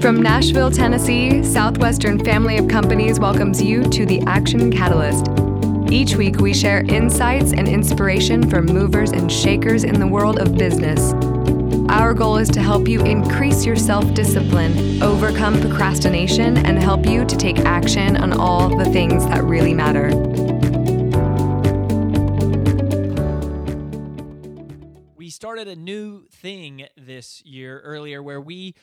From Nashville, Tennessee, Southwestern Family of Companies welcomes you to the Action Catalyst. Each week, we share insights and inspiration from movers and shakers in the world of business. Our goal is to help you increase your self discipline, overcome procrastination, and help you to take action on all the things that really matter. We started a new thing this year earlier where we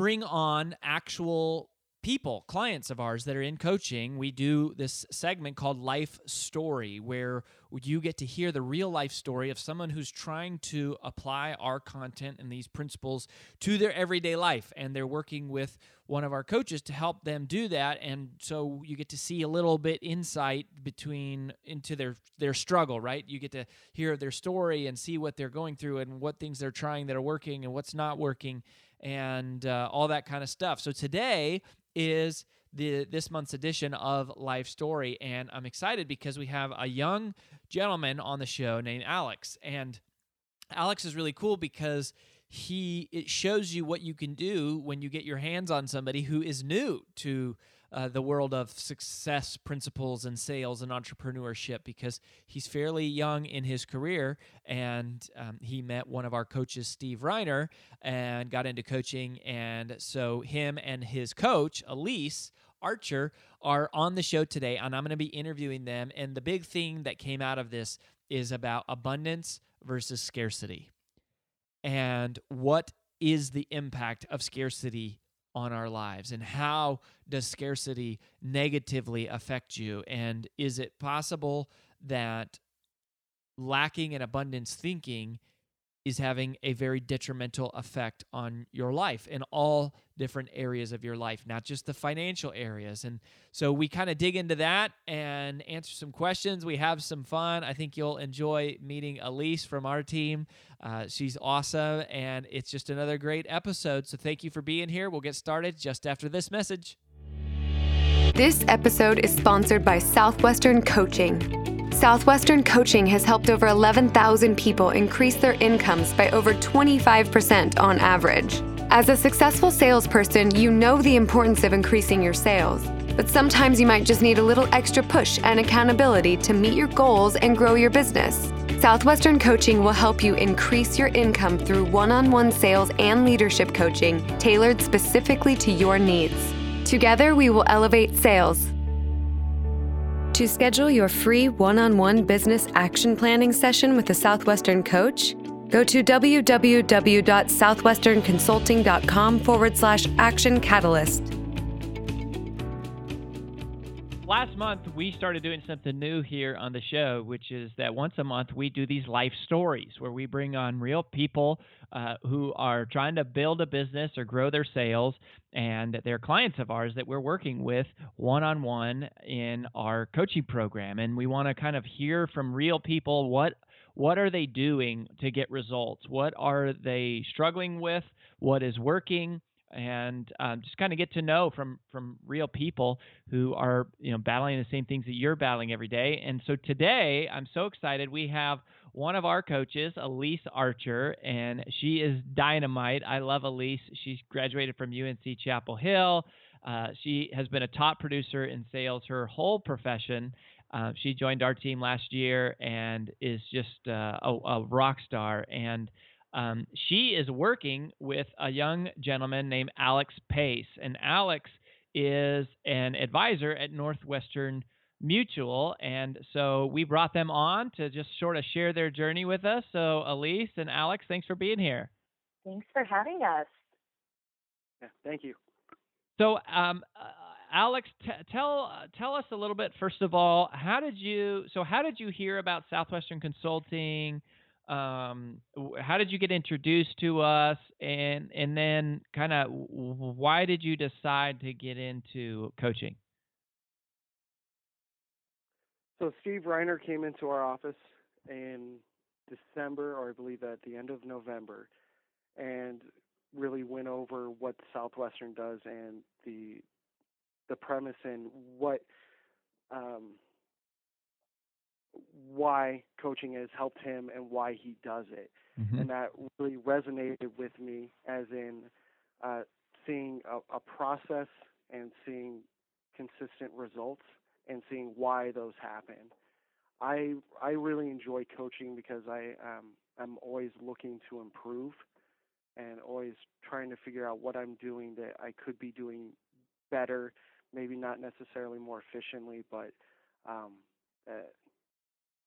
bring on actual people, clients of ours that are in coaching. We do this segment called Life Story, where you get to hear the real life story of someone who's trying to apply our content and these principles to their everyday life. And they're working with one of our coaches to help them do that. And so you get to see a little bit insight between into their their struggle, right? You get to hear their story and see what they're going through and what things they're trying that are working and what's not working and uh, all that kind of stuff. So today is the this month's edition of Life Story, and I'm excited because we have a young gentleman on the show named Alex, and Alex is really cool because he it shows you what you can do when you get your hands on somebody who is new to uh, the world of success principles and sales and entrepreneurship because he's fairly young in his career. And um, he met one of our coaches steve reiner and got into coaching. And so him and his coach Elyse Archer are on the show today and i'm going to be interviewing them. And the big thing that came out of this is about abundance versus scarcity. And what is the impact of scarcity on our lives and how does scarcity negatively affect you? And is it possible that lacking in abundance thinking is having a very detrimental effect on your life in all different areas of your life, not just the financial areas. And so we kind of dig into that and answer some questions. We have some fun. I think you'll enjoy meeting Elyse from our team. Uh, she's awesome, and it's just another great episode. So thank you for being here. We'll get started just after this message. This episode is sponsored by Southwestern Coaching. Southwestern Coaching has helped over 11,000 people increase their incomes by over 25% on average. As a successful salesperson, you know the importance of increasing your sales. But sometimes you might just need a little extra push and accountability to meet your goals and grow your business. Southwestern Coaching will help you increase your income through one on one sales and leadership coaching tailored specifically to your needs. Together, we will elevate sales to schedule your free one on one business action planning session with a Southwestern coach, go to www.southwesternconsulting.com forward slash action catalyst. Last month, we started doing something new here on the show, which is that once a month we do these life stories where we bring on real people uh, who are trying to build a business or grow their sales, and that they're clients of ours that we're working with one on one in our coaching program. And we want to kind of hear from real people what what are they doing to get results? What are they struggling with? What is working? and um, just kind of get to know from from real people who are you know battling the same things that you're battling every day. And so today, I'm so excited. We have one of our coaches, Elyse Archer, and she is dynamite. I love Elyse. She's graduated from UNC Chapel Hill. Uh, she has been a top producer in sales her whole profession. Uh, she joined our team last year and is just uh, a, a, rock star. And um, she is working with a young gentleman named Alex Pace. And Alex is an advisor at Northwestern Mutual. And so we brought them on to just sort of share their journey with us. So, Elyse and Alex, thanks for being here. Thanks for having us. Yeah, thank you. So, um, uh, Alex, t- tell uh, tell us a little bit. First of all, how did you? So, how did you hear about Southwestern Consulting? Um, how did you get introduced to us, and and then kind of why did you decide to get into coaching? So Steve Reiner came into our office in December, or I believe at the end of November, and really went over what Southwestern does and the the premise and what um, why coaching has helped him and why he does it, mm-hmm. and that really resonated with me. As in, uh, seeing a, a process and seeing consistent results and seeing why those happen. I I really enjoy coaching because I um I'm always looking to improve and always trying to figure out what I'm doing that I could be doing better, maybe not necessarily more efficiently, but um, uh,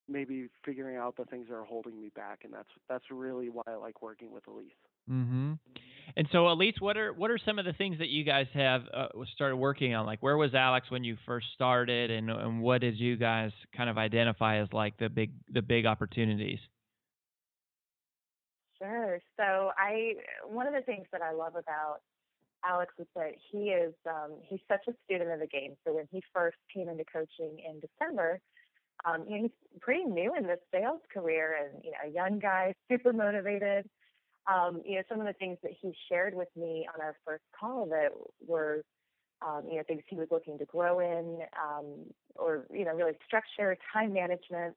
maybe figuring out the things that are holding me back, and that's that's really why I like working with Elyse. Mm-hmm. And so, Elyse, what are what are some of the things that you guys have uh, started working on? Like, where was Alex when you first started, and and what did you guys kind of identify as like the big the big opportunities? Sure. So I one of the things that I love about Alex is that he is um, he's such a student of the game. So when he first came into coaching in December, um, you know, he's pretty new in this sales career and you know a young guy, super motivated. Um, you know some of the things that he shared with me on our first call that were um, you know things he was looking to grow in um, or you know really structure, time management.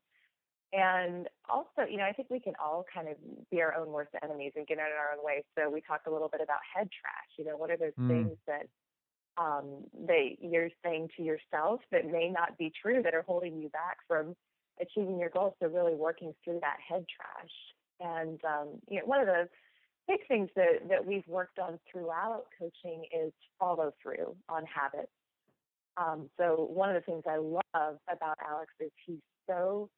And also, you know, I think we can all kind of be our own worst enemies and get in our own way. So we talked a little bit about head trash. You know, what are those mm. things that um, that you're saying to yourself that may not be true that are holding you back from achieving your goals? So really working through that head trash. And um, you know, one of the big things that that we've worked on throughout coaching is follow through on habits. Um, so one of the things I love about Alex is he's so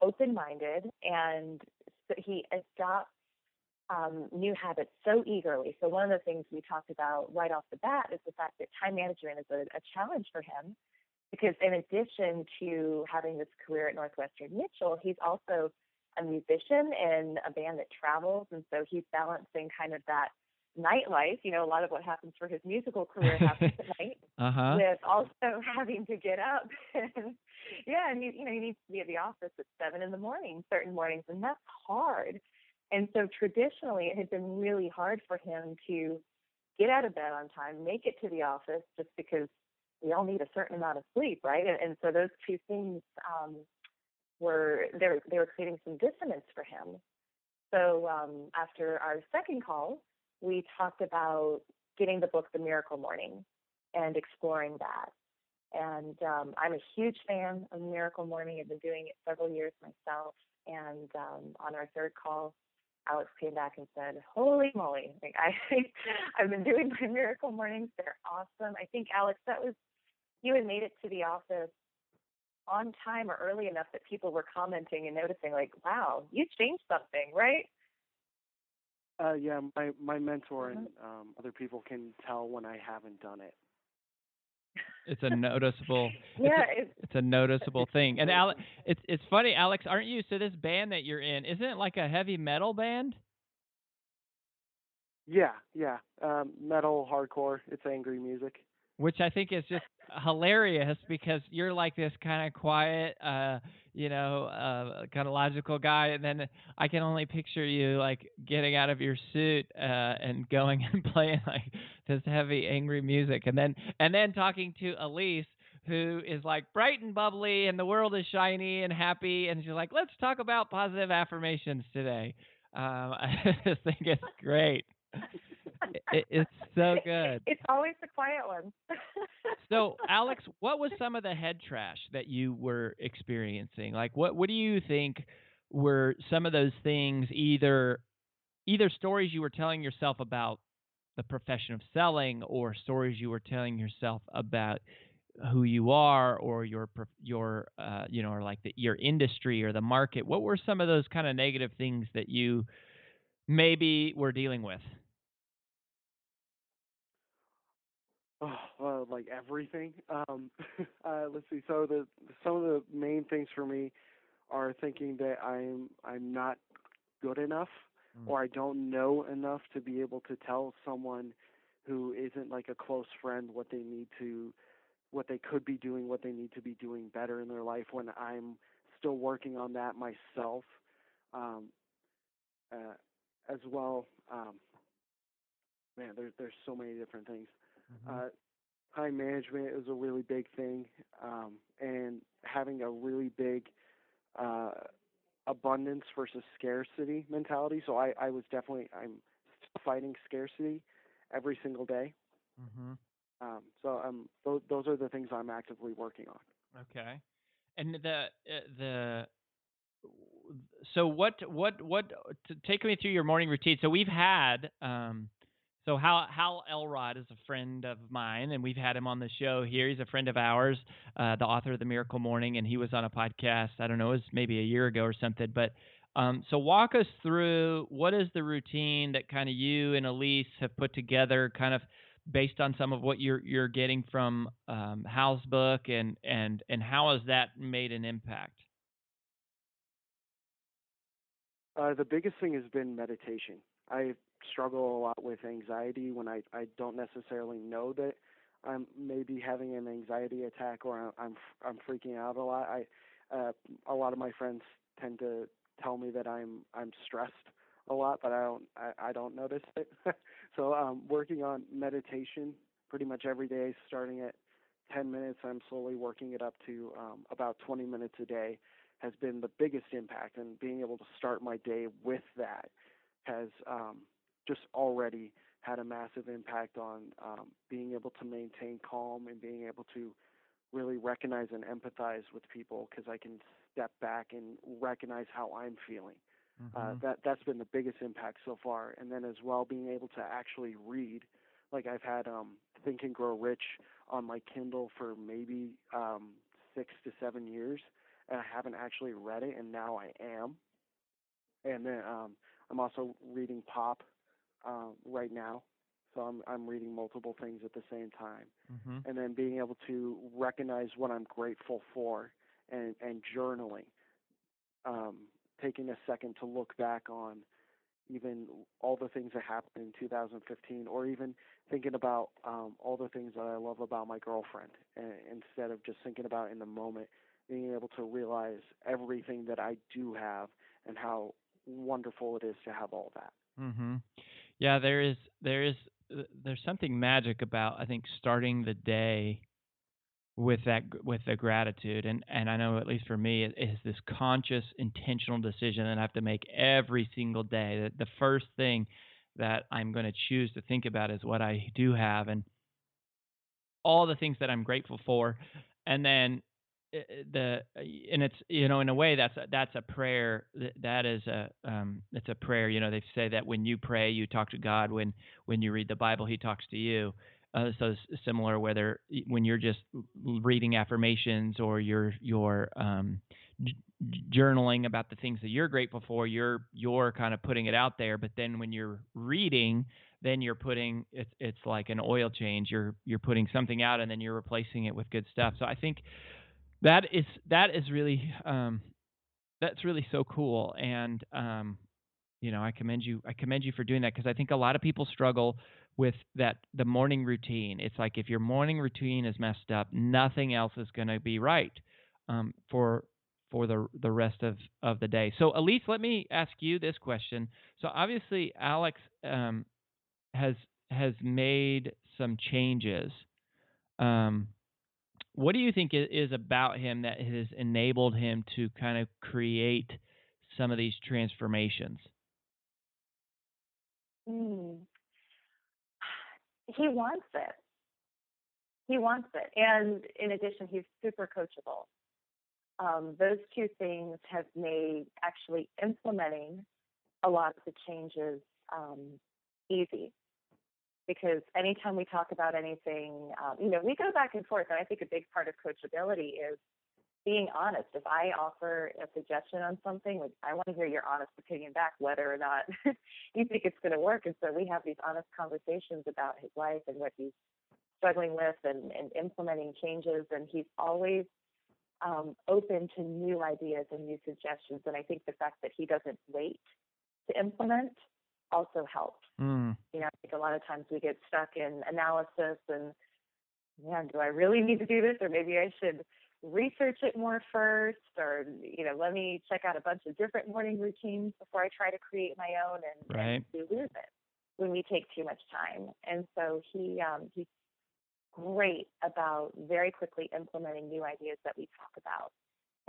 open minded and he adopts um, new habits so eagerly. So, one of the things we talked about right off the bat is the fact that time management is a, a challenge for him because, in addition to having this career at Northwestern Mutual, he's also a musician in a band that travels. And so, he's balancing kind of that nightlife, you know, a lot of what happens for his musical career happens at night, uh-huh. with also having to get up. yeah, and he, you know, he needs to be at the office at seven in the morning, certain mornings, and that's hard. And so traditionally, it had been really hard for him to get out of bed on time, make it to the office, just because we all need a certain amount of sleep, right? And, and so those two things um, were they were, they were creating some dissonance for him. So um, after our second call, we talked about getting the book The Miracle Morning and exploring that. And um, I'm a huge fan of Miracle Morning. I've been doing it several years myself. And um, on our third call, Alex came back and said, "Holy moly! Like I, I've been doing my Miracle Mornings. They're awesome. I think Alex, that was you had made it to the office on time or early enough that people were commenting and noticing, like, wow, you changed something, right? Uh, yeah, my my mentor and mm-hmm. um, other people can tell when I haven't done it. It's a noticeable. yeah, it's a, it's a noticeable thing. And Alex, it's it's funny, Alex, aren't you? So this band that you're in, isn't it like a heavy metal band? Yeah, yeah, um, metal, hardcore. It's angry music. Which I think is just hilarious because you're like this kind of quiet, uh, you know, uh, kind of logical guy, and then I can only picture you like getting out of your suit uh, and going and playing like this heavy, angry music, and then and then talking to Elise, who is like bright and bubbly, and the world is shiny and happy, and she's like, let's talk about positive affirmations today. Um, I just think it's great it, it's so good. It's always the quiet ones. so, Alex, what was some of the head trash that you were experiencing? Like, what what do you think were some of those things? Either either stories you were telling yourself about the profession of selling, or stories you were telling yourself about who you are, or your your uh, you know, or like the, your industry or the market. What were some of those kind of negative things that you maybe were dealing with? Oh, well, like everything. Um, uh, let's see. So the some of the main things for me are thinking that I'm I'm not good enough mm. or I don't know enough to be able to tell someone who isn't like a close friend what they need to what they could be doing, what they need to be doing better in their life when I'm still working on that myself. Um, uh, as well, um, man, there's there's so many different things. Mm-hmm. Uh, time management is a really big thing, um, and having a really big uh, abundance versus scarcity mentality. So I, I was definitely I'm fighting scarcity every single day, Mm-hmm. Um, so um, those those are the things I'm actively working on. Okay, and the uh, the so what what what to take me through your morning routine. So we've had um, so Hal Hal Elrod is a friend of mine, and we've had him on the show here. He's a friend of ours, uh, the author of the Miracle Morning, and he was on a podcast. I don't know, it was maybe a year ago or something, but. Um, so walk us through what is the routine that kind of you and Elise have put together, kind of based on some of what you're you're getting from um, Hal's book, and and and how has that made an impact? Uh, the biggest thing has been meditation. I struggle a lot with anxiety when I I don't necessarily know that I'm maybe having an anxiety attack or I'm I'm freaking out a lot. I uh, a lot of my friends tend to tell me that I'm I'm stressed a lot, but I don't I, I don't notice it. so um, working on meditation pretty much every day, starting at 10 minutes. I'm slowly working it up to um, about 20 minutes a day. Has been the biggest impact, and being able to start my day with that has um, just already had a massive impact on um, being able to maintain calm and being able to really recognize and empathize with people because I can step back and recognize how I'm feeling. Uh, mm-hmm. Uh, that that's been the biggest impact so far, and then as well being able to actually read. Like I've had um, Think and Grow Rich on my Kindle for maybe um, six to seven years, and I haven't actually read it, and now I am. And then um, I'm also reading Pop uh, right now, so I'm I'm reading multiple things at the same time, mm-hmm. and then being able to recognize what I'm grateful for, and and journaling. Um, taking a second to look back on even all the things that happened in 2015, or even thinking about um, all the things that I love about my girlfriend, and instead of just thinking about in the moment, being able to realize everything that I do have and how wonderful it is to have all that. Mm-hmm. Yeah, there is there is uh, there's something magic about I think starting the day with that with the gratitude and and I know at least for me it is this conscious intentional decision that I have to make every single day that the first thing that I'm going to choose to think about is what I do have and all the things that I'm grateful for and then the and it's you know in a way that's a, that's a prayer that is a um it's a prayer you know they say that when you pray you talk to God when when you read the Bible he talks to you uh, so similar whether when you're just reading affirmations or you're you're um, j- journaling about the things that you're grateful for, you're you're kind of putting it out there. But then when you're reading, then you're putting it's it's like an oil change. You're you're putting something out and then you're replacing it with good stuff. So I think that is that is really um, that's really so cool and um, you know i commend you i commend you for doing that because i think a lot of people struggle with that the morning routine. It's like if your morning routine is messed up, nothing else is going to be right um, for for the the rest of of the day. So, Elyse, let me ask you this question. So, obviously, Alex um, has has made some changes. Um, what do you think is about him that has enabled him to kind of create some of these transformations? Mm, he wants it. He wants it. And in addition, he's super coachable. Um, those two things have made actually implementing a lot of the changes um, easy. Because anytime we talk about anything, um, you know, we go back and forth. And I think a big part of coachability is being honest. If I offer a suggestion on something, I want to hear your honest opinion back, whether or not you think it's going to work. And so we have these honest conversations about his life and what he's struggling with and, and implementing changes. And he's always um, open to new ideas and new suggestions. And I think the fact that he doesn't wait to implement also helps. Mm. You know, I think a lot of times we get stuck in analysis and, man, do I really need to do this? Or maybe I should research it more first or you know let me check out a bunch of different morning routines before i try to create my own and, right. and we lose it when we take too much time and so he um, he's great about very quickly implementing new ideas that we talk about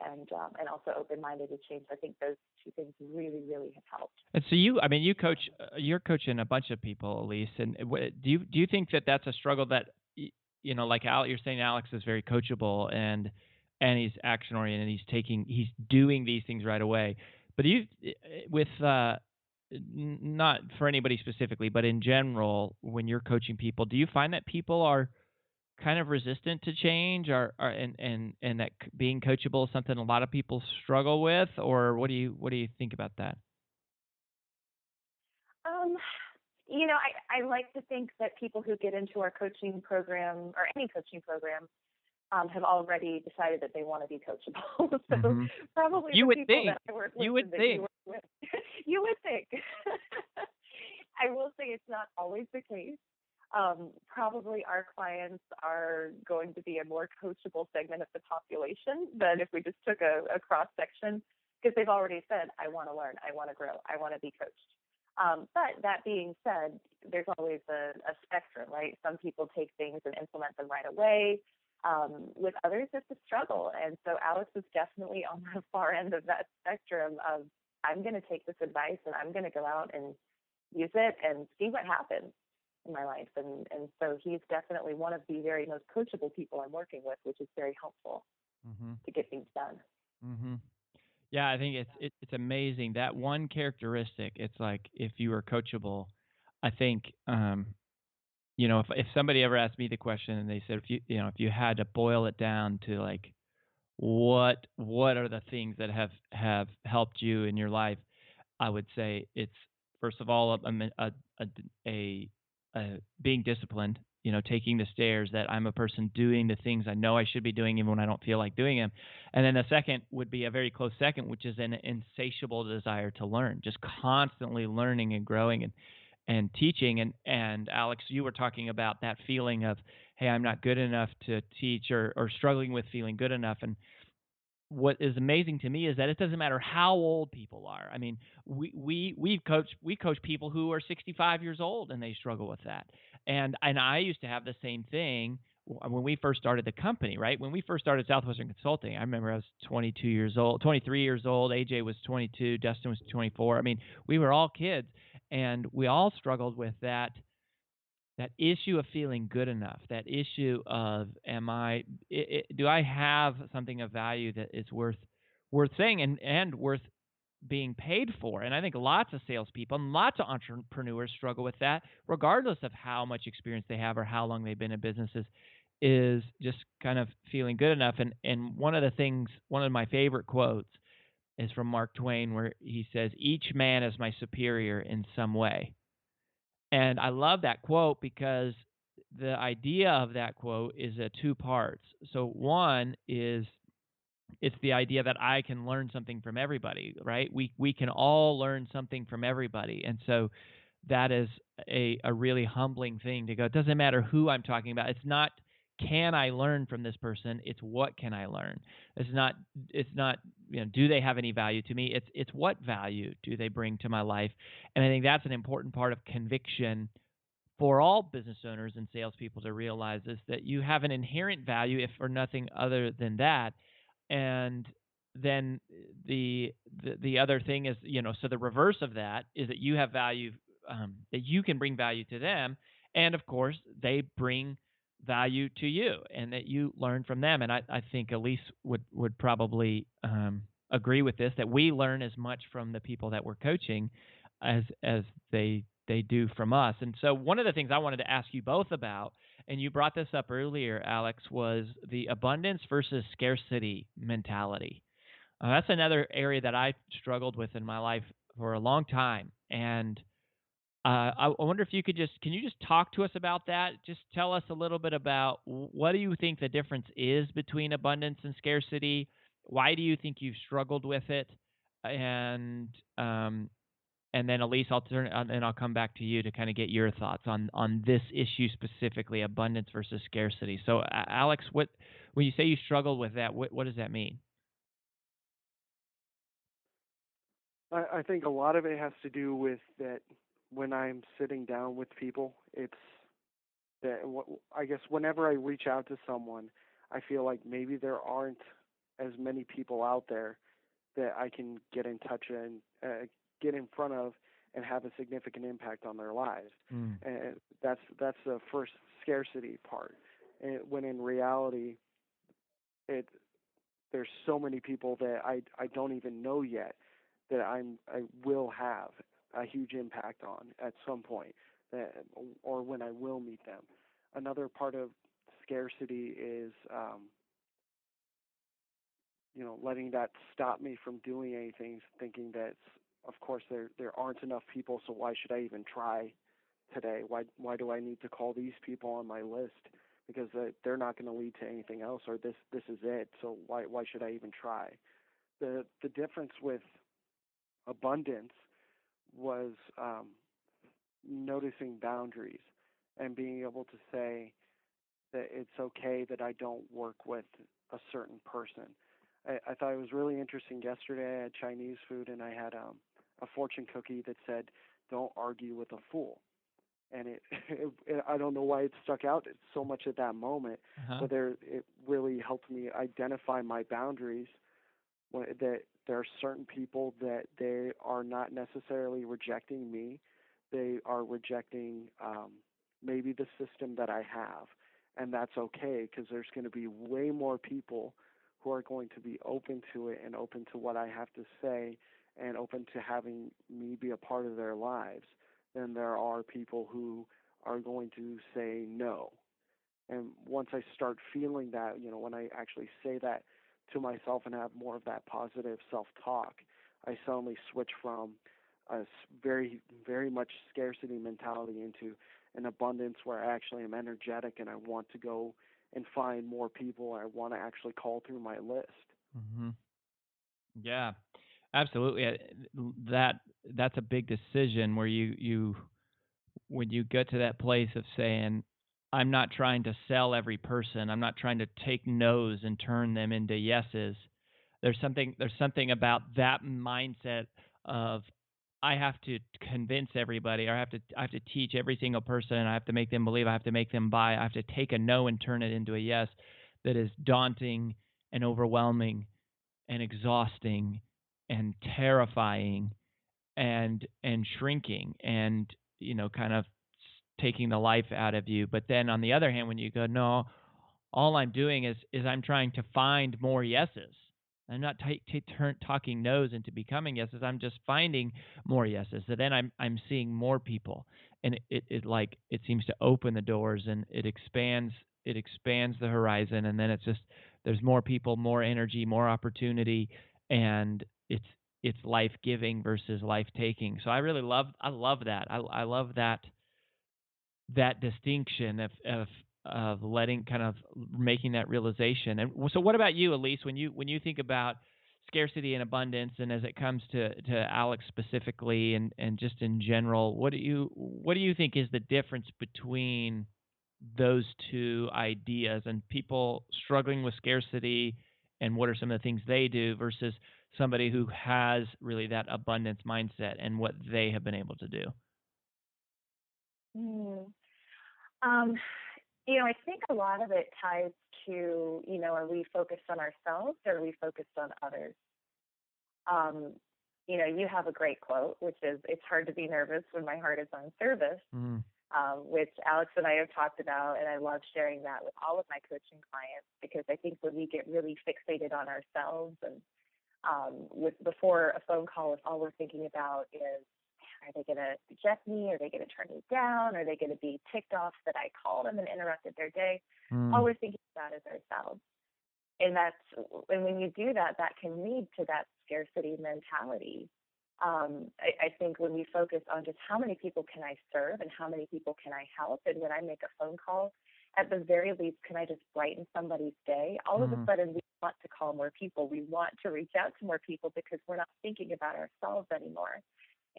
and um, and also open-minded to change. I think those two things really, really have helped. And so you, I mean, you coach, uh, you're coaching a bunch of people, Elyse. And do you do you think that that's a struggle that you know, like Al, you're saying, Alex is very coachable and and he's action oriented. He's taking, he's doing these things right away. But you, with uh, not for anybody specifically, but in general, when you're coaching people, do you find that people are kind of resistant to change or, or and, and and that being coachable is something a lot of people struggle with or what do you what do you think about that um you know i i like to think that people who get into our coaching program or any coaching program um, have already decided that they want to be coachable. so mm-hmm. probably you would think. that I work with you would think. You, you would think. I will say it's not always the case um, probably our clients are going to be a more coachable segment of the population than if we just took a, a cross section because they've already said, I want to learn, I want to grow, I want to be coached. Um, but that being said, there's always a, a, spectrum, right? Some people take things and implement them right away. Um, with others, it's a struggle. And so Alex is definitely on the far end of that spectrum of I'm going to take this advice and I'm going to go out and use it and see what happens in my life. And, and so he's definitely one of the very most coachable people I'm working with, which is very helpful mm-hmm. to get things done. Mm-hmm. Yeah, I think it's it, it's amazing that one characteristic. It's like if you were coachable, I think um, you know if if somebody ever asked me the question and they said if you you know if you had to boil it down to like what what are the things that have have helped you in your life, I would say it's first of all a a, a, a uh, being disciplined, you know, taking the stairs, that I'm a person doing the things I know I should be doing even when I don't feel like doing them. And then the second would be a very close second, which is an insatiable desire to learn, just constantly learning and growing and and teaching. And and Alex, you were talking about that feeling of, hey, I'm not good enough to teach or or struggling with feeling good enough. And what is amazing to me is that it doesn't matter how old people are. I mean, we we we coach we coach people who are 65 years old and they struggle with that. And and I used to have the same thing uh, when we first started the company, right? When we first started Southwestern Consulting, I remember I was 22 years old, 23 years old. AJ was 22, Dustin was 24. I mean, we were all kids, and we all struggled with that that issue of feeling good enough, that issue of am I it, it, do I have something of value that is worth worth saying and and worth being paid for. And I think lots of salespeople and lots of entrepreneurs struggle with that, regardless of how much experience they have or how long they've been in businesses, is just kind of feeling good enough. And and one of the things, one of my favorite quotes is from Mark Twain, where he says, "Each man is my superior in some way." And I love that quote because the idea of that quote is a two parts. So one is it's the idea that I can learn something from everybody, right? We we can all learn something from everybody. And so that is a, a really humbling thing to go. It doesn't matter who I'm talking about. It's not can I learn from this person? It's what can I learn? It's not it's not you know do they have any value to me? It's it's what value do they bring to my life? And I think that's an important part of conviction for all business owners and salespeople to realize is that you have an inherent value, if for nothing other than that. And then the, the the other thing is you know so the reverse of that is that you have value um, that you can bring value to them, and of course they bring value to you and that you learn from them. And I, I think Elyse would, would probably um, agree with this that we learn as much from the people that we're coaching as as they they do from us. And so one of the things I wanted to ask you both about, and you brought this up earlier, Alex, was the abundance versus scarcity mentality. Uh, that's another area that I struggled with in my life for a long time. And uh, I, wonder if you could just can you just talk to us about that? Just tell us a little bit about what do you think the difference is between abundance and scarcity? Why do you think you've struggled with it? And um, and then Elyse, I'll turn and I'll come back to you to kind of get your thoughts on on this issue specifically, abundance versus scarcity. So, uh, Alex, what when you say you struggled with that, what what does that mean? I think a lot of it has to do with that when I'm sitting down with people, it's that I guess whenever I reach out to someone, I feel like maybe there aren't as many people out there that I can get in touch and uh, get in front of and have a significant impact on their lives. Mm. And that's that's the first scarcity part. And when in reality, it there's so many people that I I don't even know yet that I'm I will have a huge impact on at some point that or when I will meet them. Another part of scarcity is um, you know letting that stop me from doing anything, thinking that of course there there aren't enough people, so why should I even try today? Why why do I need to call these people on my list? Because they're not going to lead to anything else, or this this is it. So why why should I even try? The the difference with abundance was um, noticing boundaries and being able to say that it's okay that I don't work with a certain person. I, I thought it was really interesting. Yesterday I had Chinese food and I had um, a fortune cookie that said, "Don't argue with a fool." And it, it, it I don't know why it stuck out so much at that moment, Uh-huh. but there it really helped me identify my boundaries. That there are certain people that they are not necessarily rejecting me, they are rejecting um, maybe the system that I have, and that's okay because there's going to be way more people who are going to be open to it and open to what I have to say and open to having me be a part of their lives than there are people who are going to say no. And once I start feeling that, you know, when I actually say that to myself and have more of that positive self-talk, I suddenly switch from a very, very much scarcity mentality into an abundance where I actually am energetic and I want to go and find more people. I want to actually call through my list. Mm-hmm. Yeah, absolutely. Uh, that that's a big decision where you you when you get to that place of saying, I'm not trying to sell every person. I'm not trying to take no's and turn them into yeses. There's something there's something about that mindset of I have to convince everybody, or I have to I have to teach every single person, I have to make them believe, I have to make them buy, I have to take a no and turn it into a yes that is daunting and overwhelming and exhausting and terrifying and and shrinking and you know kind of taking the life out of you but then on the other hand when you go no all i'm doing is is i'm trying to find more yeses. I'm not t- t- talking no's into becoming yeses i'm just finding more yeses so then i'm i'm seeing more people and it, it, it like it seems to open the doors and it expands it expands the horizon and then it's just there's more people more energy more opportunity and it's it's life giving versus life taking so i really love i love that i, I love that that distinction of, of of letting kind of making that realization and so what about you Elyse when you when you think about scarcity and abundance and as it comes to to alex specifically and and just in general what do you what do you think is the difference between those two ideas and people struggling with scarcity and what are some of the things they do versus somebody who has really that abundance mindset and what they have been able to do Hmm. Um, you know, I think a lot of it ties to, you know, are we focused on ourselves or are we focused on others? Um, you know, you have a great quote, which is, it's hard to be nervous when my heart is on service, mm. um, which Alex and I have talked about. And I love sharing that with all of my coaching clients because I think when we get really fixated on ourselves and um, with before a phone call, if all we're thinking about is are they going to reject me? Are they going to turn me down? Are they going to be ticked off that I called them and interrupted their day? Mm. All we're thinking about is ourselves. And that's and when you do that, that can lead to that scarcity mentality. Um, I, I think when we focus on just how many people can I serve and how many people can I help, and when I make a phone call, at the very least, can I just brighten somebody's day? All of a Mhm. sudden, we want to call more people. We want to reach out to more people because we're not thinking about ourselves anymore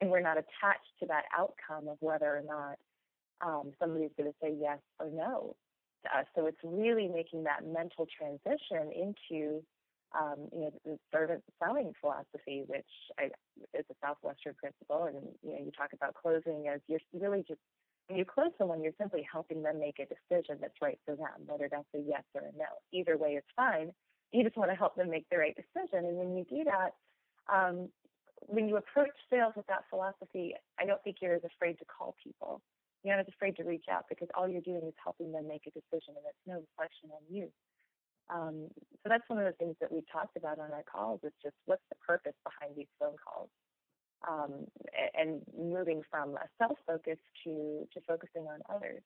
and we're not attached to that outcome of whether or not um, somebody's going to say yes or no to us. So it's really making that mental transition into um, you know the servant selling philosophy, which I, is a Southwestern principle. And you know you talk about closing as you're really just when you close someone, you're simply helping them make a decision that's right for them, whether that's a yes or a no. Either way is fine. you just want to help them make the right decision. And when you do that, um, when you approach sales with that philosophy, I don't think you're as afraid to call people. You're not as afraid to reach out because all you're doing is helping them make a decision, and it's no reflection on you. Um, so that's one of the things that we've talked about on our calls is just what's the purpose behind these phone calls, um, and moving from a self focus to to focusing on others.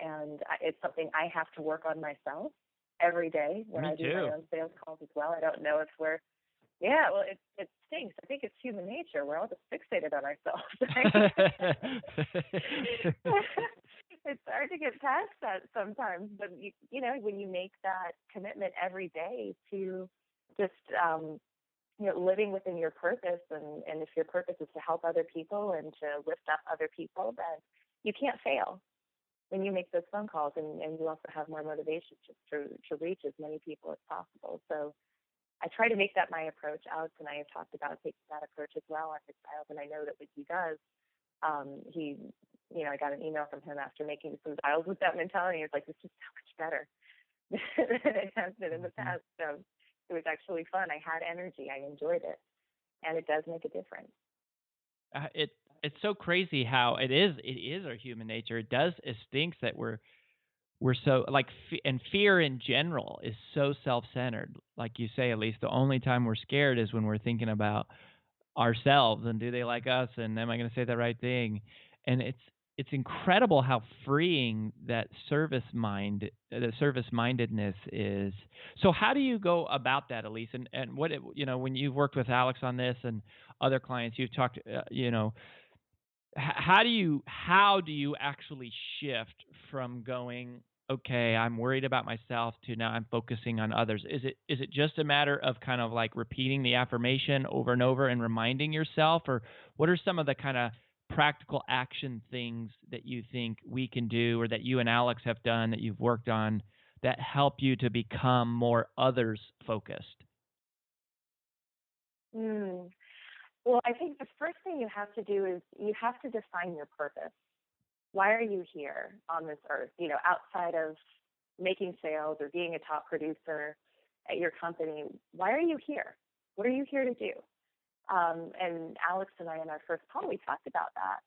And it's something I have to work on myself every day when Me I do too. my own sales calls as well. I don't know if we're yeah, well, it it stinks. I think it's human nature. We're all just fixated on ourselves. It's hard to get past that sometimes, but you you know when you make that commitment every day to just um, you know living within your purpose, and and if your purpose is to help other people and to lift up other people, then you can't fail when you make those phone calls, and and you also have more motivation just to to reach as many people as possible. So I try to make that my approach. Alex and I have talked about taking that approach as well on his dials, and I know that what he does, um, he, you know, I got an email from him after making some dials with that mentality. Was like, "This is so much better than it has been in the Mm-hmm. past." So it was actually fun. I had energy. I enjoyed it, and it does make a difference. uh, it it's so crazy how it is it is our human nature it does it stinks that we're we're so like fe- and fear in general is so self-centered. Like you say at least the only time we're scared is when we're thinking about ourselves and do they like us and am i going to say the right thing? And it's it's incredible how freeing that service mind the service mindedness is. So how do you go about that Elyse? And and what it, you know when you've worked with alex on this and other clients you've talked uh, you know how do you how do you actually shift from going okay i'm worried about myself to now i'm focusing on others is it is it just a matter of kind of like repeating the affirmation over and over and reminding yourself or what are some of the kind of practical action things that you think we can do or that you and alex have done that you've worked on that help you to become more others focused Mm. Well, I think the first thing you have to do is you have to define your purpose. Why are you here on this earth? You know, outside of making sales or being a top producer at your company, why are you here? What are you here to do? Um, and Alex and I, in our first call, we talked about that.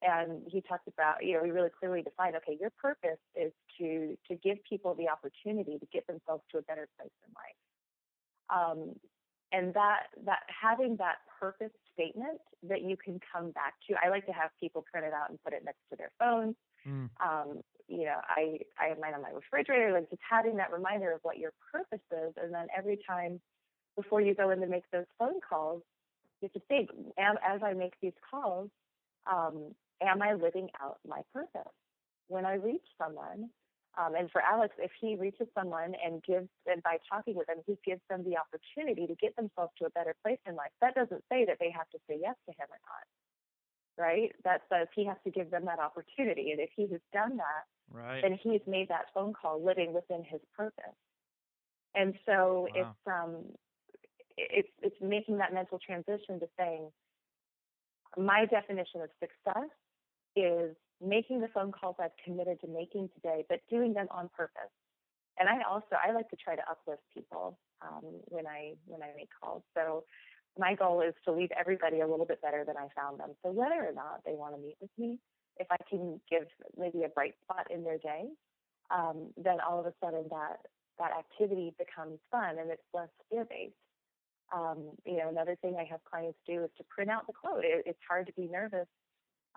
And he talked about, you know, we really clearly defined, okay, your purpose is to to give people the opportunity to get themselves to a better place in life. Um, and that that having that purpose statement that you can come back to. I like to have people print it out and put it next to their phones. Mm. um, you know i i have mine on my refrigerator like just having that reminder of what your purpose is and then every time before you go in to make those phone calls you have to think am, as i make these calls um, am i living out my purpose? When i reach someone um, and for Alex, if he reaches someone and gives, and by talking with them, he gives them the opportunity to get themselves to a better place in life, that doesn't say that they have to say yes to him or not, right? That says he has to give them that opportunity. And if he has done that, right then he's made that phone call living within his purpose. And so Wow. it's um, it's it's making that mental transition to saying, my definition of success is making the phone calls I've committed to making today, but doing them on purpose. And I also I like to try to uplift people um, when I when I make calls. So my goal is to leave everybody a little bit better than I found them. So whether or not they want to meet with me, if I can give maybe a bright spot in their day, um, then all of a sudden that that activity becomes fun and it's less fear based. Um, you know, another thing I have clients do is to print out the quote. It, it's hard to be nervous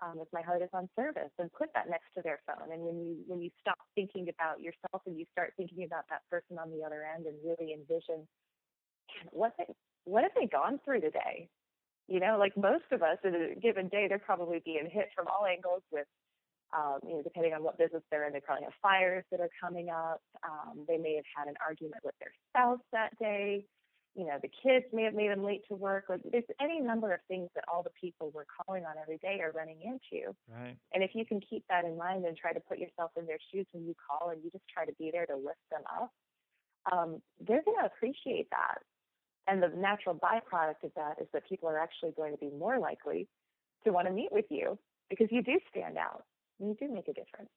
um, if my heart is on service and put that next to their phone. And when you when you stop thinking about yourself and you start thinking about that person on the other end and really envision what they what have they gone through today? You know, like most of us in a given day, they're probably being hit from all angles with um, you know, depending on what business they're in, they probably have fires that are coming up. Um, they may have had an argument with their spouse that day. You know, the kids may have made them late to work. Like there's any number of things that all the people we're calling on every day are running into. right And if you can keep that in mind and try to put yourself in their shoes when you call and you just try to be there to lift them up, um, they're going to appreciate that. And the natural byproduct of that is that people are actually going to be more likely to want to meet with you because you do stand out and you do make a difference.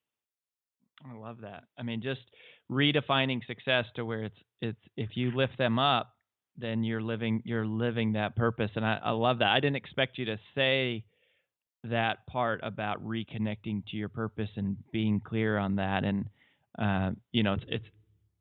I love that. I mean, just redefining success to where it's it's if you lift them up, then you're living you're living that purpose, and I, I love that. I didn't expect you to say that part about reconnecting to your purpose and being clear on that, and uh, you know, it's it's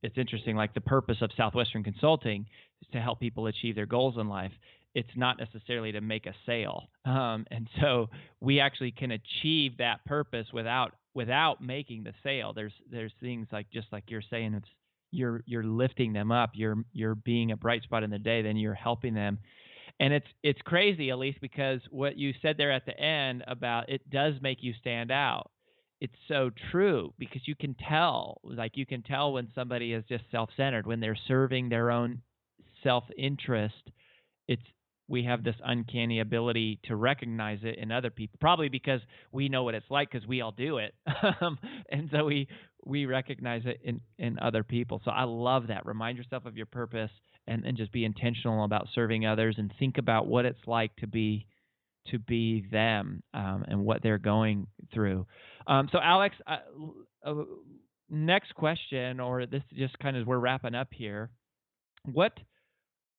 it's interesting. Like the purpose of Southwestern Consulting is to help people achieve their goals in life. It's not necessarily to make a sale, um, and so we actually can achieve that purpose without without making the sale. There's there's things like just like you're saying, it's you're you're lifting them up. You're you're being a bright spot in the day. Then you're helping them, and it's it's crazy, Elyse because what you said there at the end about it does make you stand out it's so true because you can tell like you can tell when somebody is just self-centered when they're serving their own self-interest it's we have this uncanny ability to recognize it in other people probably because we know what it's like because we all do it um, and so we we recognize it in in other people so i love that remind yourself of your purpose and and just be intentional about serving others and think about what it's like to be to be them um, and what they're going through. Um, so, Alex, uh, uh, next question, or this just kind of we're wrapping up here. What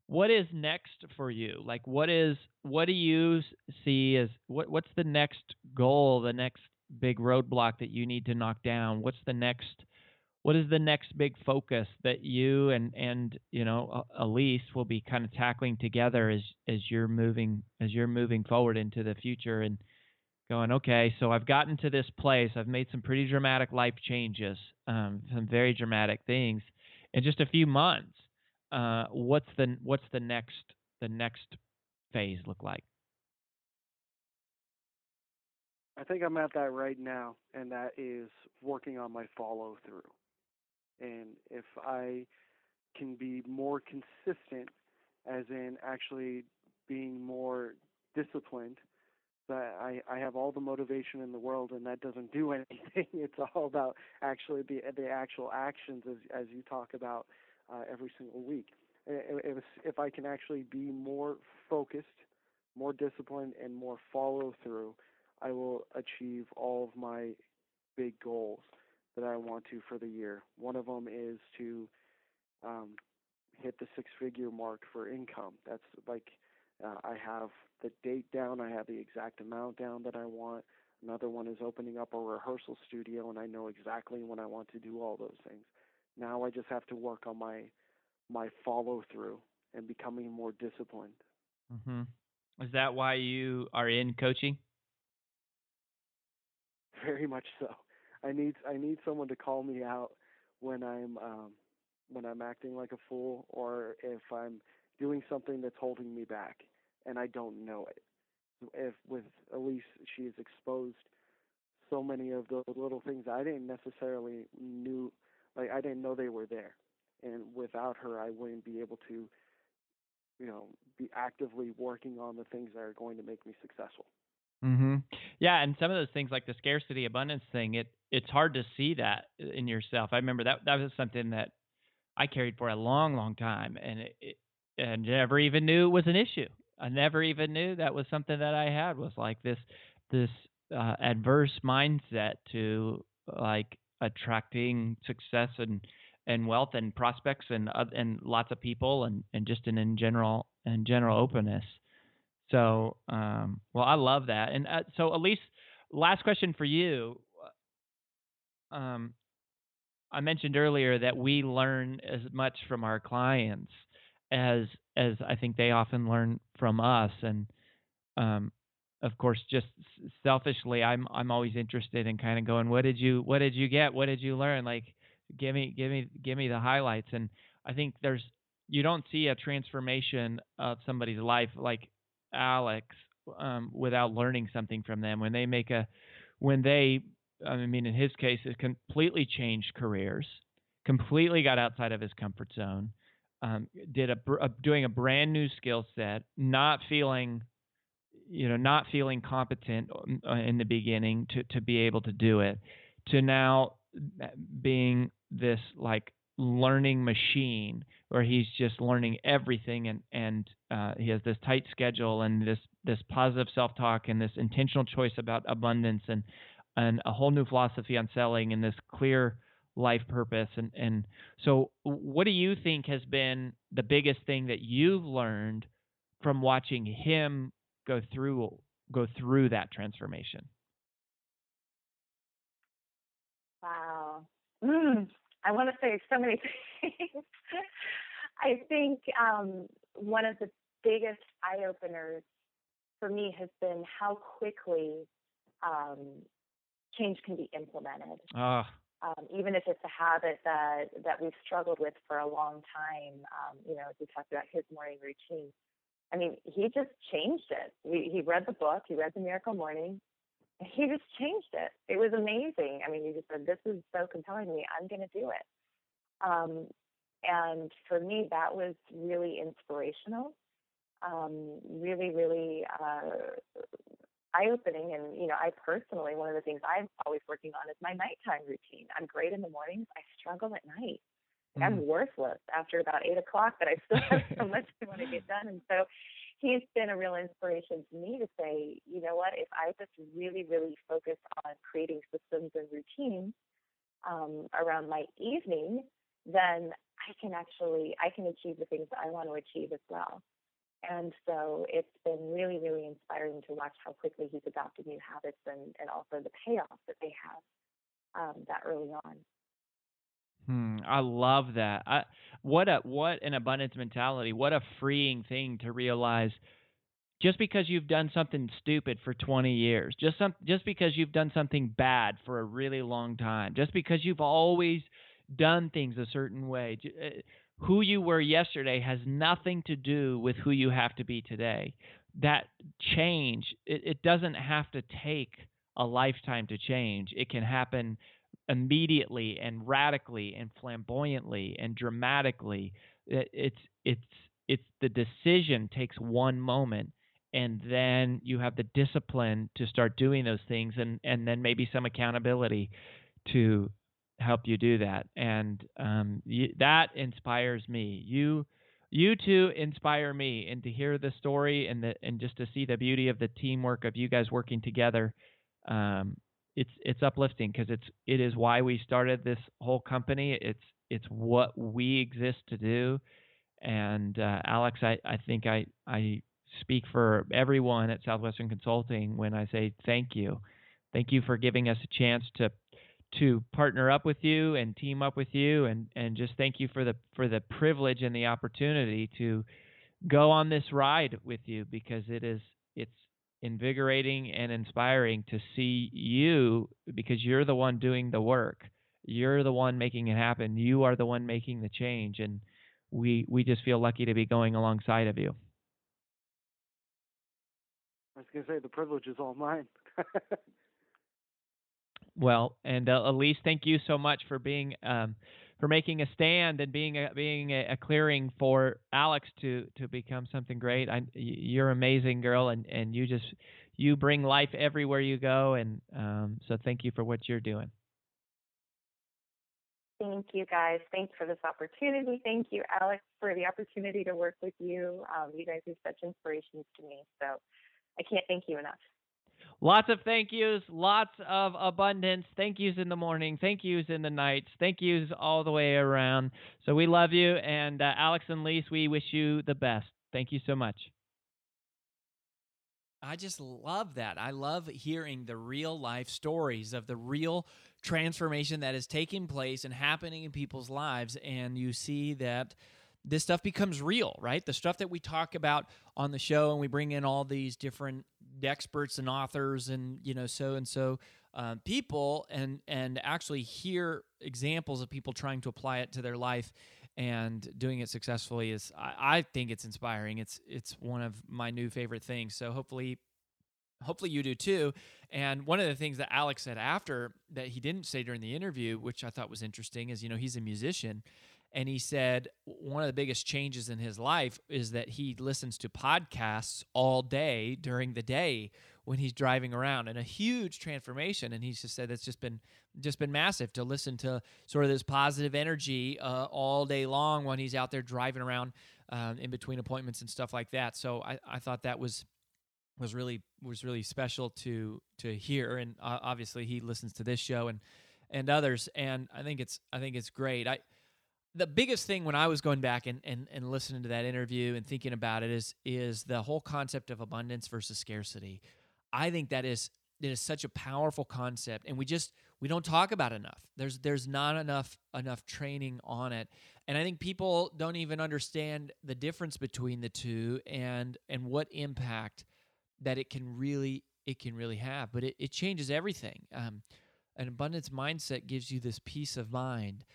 what is next for you? Like, what is what do you see as what what's the next goal, the next big roadblock that you need to knock down? What's the next what is the next big focus that you and and you know Elyse will be kind of tackling together as as you're moving as you're moving forward into the future and going okay so I've gotten to this place. I've made some pretty dramatic life changes um, some very dramatic things in just a few months. Uh, what's the what's the next the next phase look like I think I'm at that right now, and that is working on my follow through. And if I can be more consistent, as in actually being more disciplined, that I, I have all the motivation in the world and that doesn't do anything. It's all about actually the the actual actions as as you talk about uh, every single week. If if I can actually be more focused, more disciplined, and more follow through, I will achieve all of my big goals that I want to for the year. One of them is to um, hit the six figure mark for income. That's like uh, I have the date down, I have the exact amount down that I want. Another one is opening up a rehearsal studio, and I know exactly when I want to do all those things. Now I just have to work on my my follow through and becoming more disciplined. Mm-hmm. Is that why you are in coaching? Very much so. I need I need someone to call me out when I'm um, when I'm acting like a fool or if I'm doing something that's holding me back and I don't know it. If with Elyse, she has exposed so many of those little things I didn't necessarily knew, like I didn't know they were there, and without her, I wouldn't be able to, you know, be actively working on the things that are going to make me successful. Mm-hmm. Yeah, and some of those things like the scarcity abundance thing, it it's hard to see that in yourself. I remember that that was something that I carried for a long, long time, and it, it and never even knew it was an issue. I never even knew that was something that I had was like this this uh, adverse mindset to like attracting success and and wealth and prospects and uh, and lots of people and and just an in general and general openness. So, um, well, I love that. And uh, so, Elyse, last question for you. Um, I mentioned earlier that we learn as much from our clients as as I think they often learn from us. And um, of course, just selfishly, I'm I'm always interested in kind of going, what did you what did you get? What did you learn? Like, give me give me give me the highlights. And I think there's you don't see a transformation of somebody's life like Alex um, without learning something from them. When they make a, when they, I mean, in his case, it completely changed careers, completely got outside of his comfort zone, um, did a, a doing a brand new skill set, not feeling, you know, not feeling competent uh, in the beginning to to be able to do it, to now being this like learning machine where he's just learning everything and and uh, he has this tight schedule and this this positive self talk and this intentional choice about abundance and and a whole new philosophy on selling and this clear life purpose and and so what do you think has been the biggest thing that you've learned from watching him go through go through that transformation? Wow. Mm, i want to say so many things i think um, one of the biggest eye openers for me has been how quickly um, change can be implemented. Oh. Um, even if it's a habit that that we've struggled with for a long time, um, you know, as we talked about his morning routine. I mean, he just changed it. We, he read the book, he read the Miracle Morning, he just changed it. It was amazing. I mean, he just said, "This is so compelling to me. I'm going to do it." Um, and for me, that was really inspirational. Um, really, really uh, eye opening. And, you know, I personally, one of the things I'm always working on is my nighttime routine. I'm great in the mornings, I struggle at night. mm. I'm worthless after about eight o'clock, but I still have so much I want to get done. And so he's been a real inspiration to me to say, you know what, if I just really, really focus on creating systems and routines um, around my evening, then I can actually I can achieve the things that I want to achieve as well. And so it's been really, really inspiring to watch how quickly he's adopted new habits and, and also the payoff that they have um, that early on. Hmm, I love that. I, what a what an abundance mentality. What a freeing thing to realize. Just because you've done something stupid for 20 years, just some, just because you've done something bad for a really long time, just because you've always done things a certain way, eh, who you were yesterday has nothing to do with who you have to be today. That change, it, it doesn't have to take a lifetime to change. It can happen immediately and radically and flamboyantly and dramatically. It's it's it's the decision takes one moment and then you have the discipline to start doing those things and and then maybe some accountability to help you do that, and um, you, that inspires me. You you two inspire me, and to hear the story and the and just to see the beauty of the teamwork of you guys working together. Um, it's it's uplifting because it's it is why we started this whole company. It's it's what we exist to do. And uh, Alex, I, I think I I speak for everyone at Southwestern Consulting when I say thank you. Thank you for giving us a chance to to partner up with you and team up with you and and just thank you for the for the privilege and the opportunity to go on this ride with you because it is it's invigorating and inspiring to see you because you're the one doing the work. You're the one making it happen. You are the one making the change and we we just feel lucky to be going alongside of you. I was going to say the privilege is all mine. Well, and uh, Elyse, thank you so much for being um, for making a stand and being a, being a, a, clearing for Alex to to become something great. I, you're amazing, girl, and and you just you bring life everywhere you go, and um, so thank you for what you're doing. Thank you, guys. Thanks for this opportunity. Thank you, Alex, for the opportunity to work with you. Um, you guys are such inspirations to me. So I can't thank you enough. Lots of thank yous, lots of abundance. Thank yous in the morning, thank yous in the nights, thank yous all the way around. So we love you. And uh, Alex and Elyse, we wish you the best. Thank you so much. I just love that. I love hearing the real life stories of the real transformation that is taking place and happening in people's lives. And you see that this stuff becomes real, right? The stuff that we talk about on the show, and we bring in all these different experts and authors, and you know, so and so um, people, and and actually hear examples of people trying to apply it to their life and doing it successfully is, I, I think it's inspiring. It's it's one of my new favorite things. So hopefully hopefully you do too. And one of the things that Alex said after that he didn't say during the interview, which I thought was interesting, is you know he's a musician, and he said one of the biggest changes in his life is that he listens to podcasts all day during the day when he's driving around. And a huge transformation. And he's just said that's just been just been massive to listen to sort of this positive energy uh, all day long when he's out there driving around um, in between appointments and stuff like that. So I, I thought that was was really was really special to to hear. And uh, obviously he listens to this show and and others. And i think it's i think it's great. I the biggest thing when i was going back and, and and listening to that interview and thinking about it is is the whole concept of abundance versus scarcity. I think that is it is such a powerful concept and we just we don't talk about enough. There's there's not enough enough training on it. And i think people don't even understand the difference between the two and and what impact that it can really it can really have. But it, it changes everything. Um, an abundance mindset gives you this peace of mind.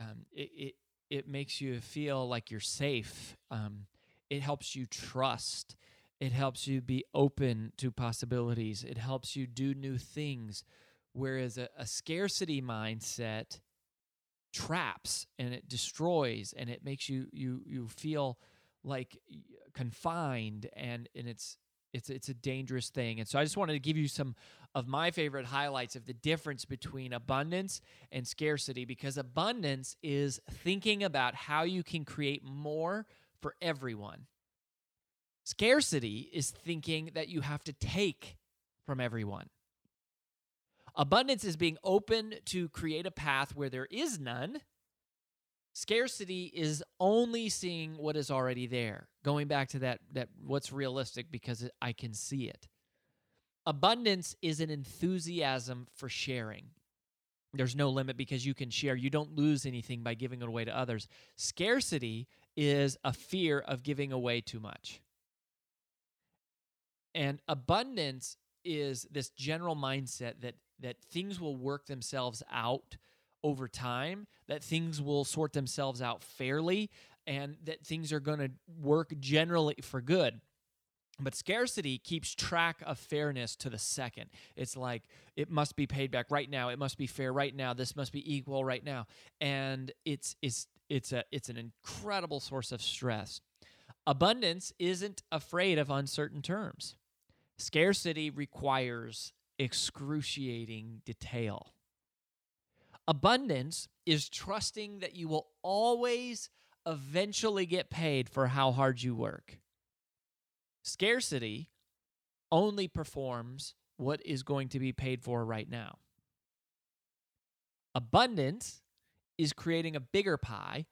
Um, it, it it makes you feel like you're safe. Um, it helps you trust. It helps you be open to possibilities. It helps you do new things. Whereas a, a scarcity mindset traps and it destroys and it makes you you you feel like confined and and it's it's it's a dangerous thing. And so I just wanted to give you some of my favorite highlights of the difference between abundance and scarcity because abundance is thinking about how you can create more for everyone. Scarcity is thinking that you have to take from everyone. Abundance is being open to create a path where there is none Scarcity is only seeing what is already there. Going back to that that what's realistic because I can see it. Abundance is an enthusiasm for sharing. There's no limit because you can share. You don't lose anything by giving it away to others. Scarcity is a fear of giving away too much. And abundance is this general mindset that that things will work themselves out over time, that things will sort themselves out fairly, and that things are going to work generally for good. But scarcity keeps track of fairness to the second. It's like it must be paid back right now. It must be fair right now. This must be equal right now. And it's it's it's a it's an incredible source of stress. Abundance isn't afraid of uncertain terms. Scarcity requires excruciating detail. Abundance is trusting that you will always eventually get paid for how hard you work. Scarcity only performs what is going to be paid for right now. Abundance is creating a bigger pie,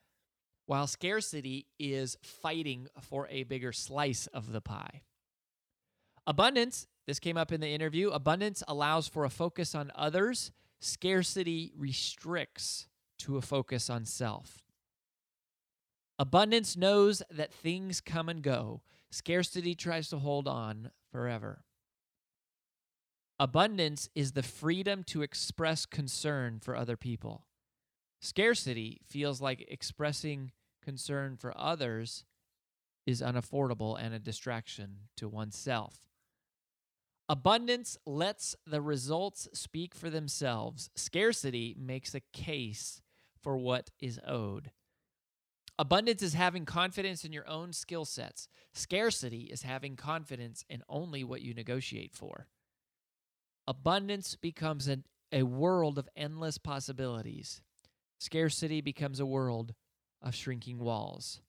while scarcity is fighting for a bigger slice of the pie. Abundance, this came up in the interview, abundance allows for a focus on others Scarcity restricts to a focus on self. Abundance knows that things come and go. Scarcity tries to hold on forever. Abundance is the freedom to express concern for other people. Scarcity feels like expressing concern for others is unaffordable and a distraction to oneself. Abundance lets the results speak for themselves. Scarcity makes a case for what is owed. Abundance is having confidence in your own skill sets. Scarcity is having confidence in only what you negotiate for. Abundance becomes a, a world of endless possibilities. Scarcity becomes a world of shrinking walls.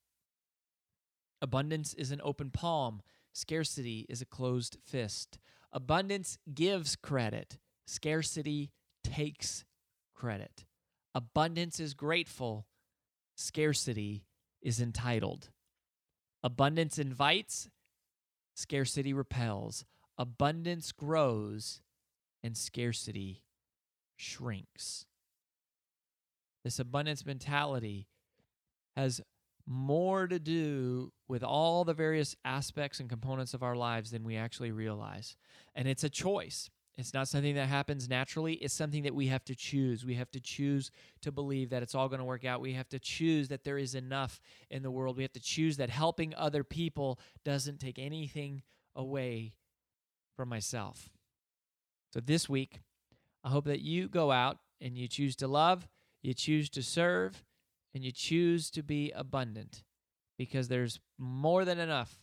Abundance is an open palm. Scarcity is a closed fist. Abundance gives credit, scarcity takes credit. Abundance is grateful, scarcity is entitled. Abundance invites, scarcity repels. Abundance grows, and scarcity shrinks. This abundance mentality has more to do with all the various aspects and components of our lives than we actually realize. And it's a choice. It's not something that happens naturally. It's something that we have to choose. We have to choose to believe that it's all going to work out. We have to choose that there is enough in the world. We have to choose that helping other people doesn't take anything away from myself. So this week, I hope that you go out and you choose to love, you choose to serve, and you choose to be abundant because there's more than enough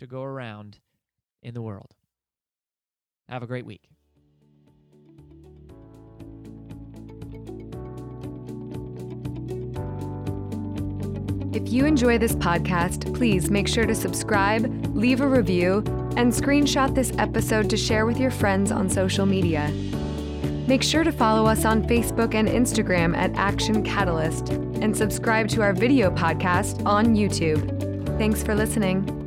to go around in the world. Have a great week. If you enjoy this podcast, please make sure to subscribe, leave a review, and screenshot this episode to share with your friends on social media. Make sure to follow us on Facebook and Instagram at Action Catalyst and subscribe to our video podcast on YouTube. Thanks for listening.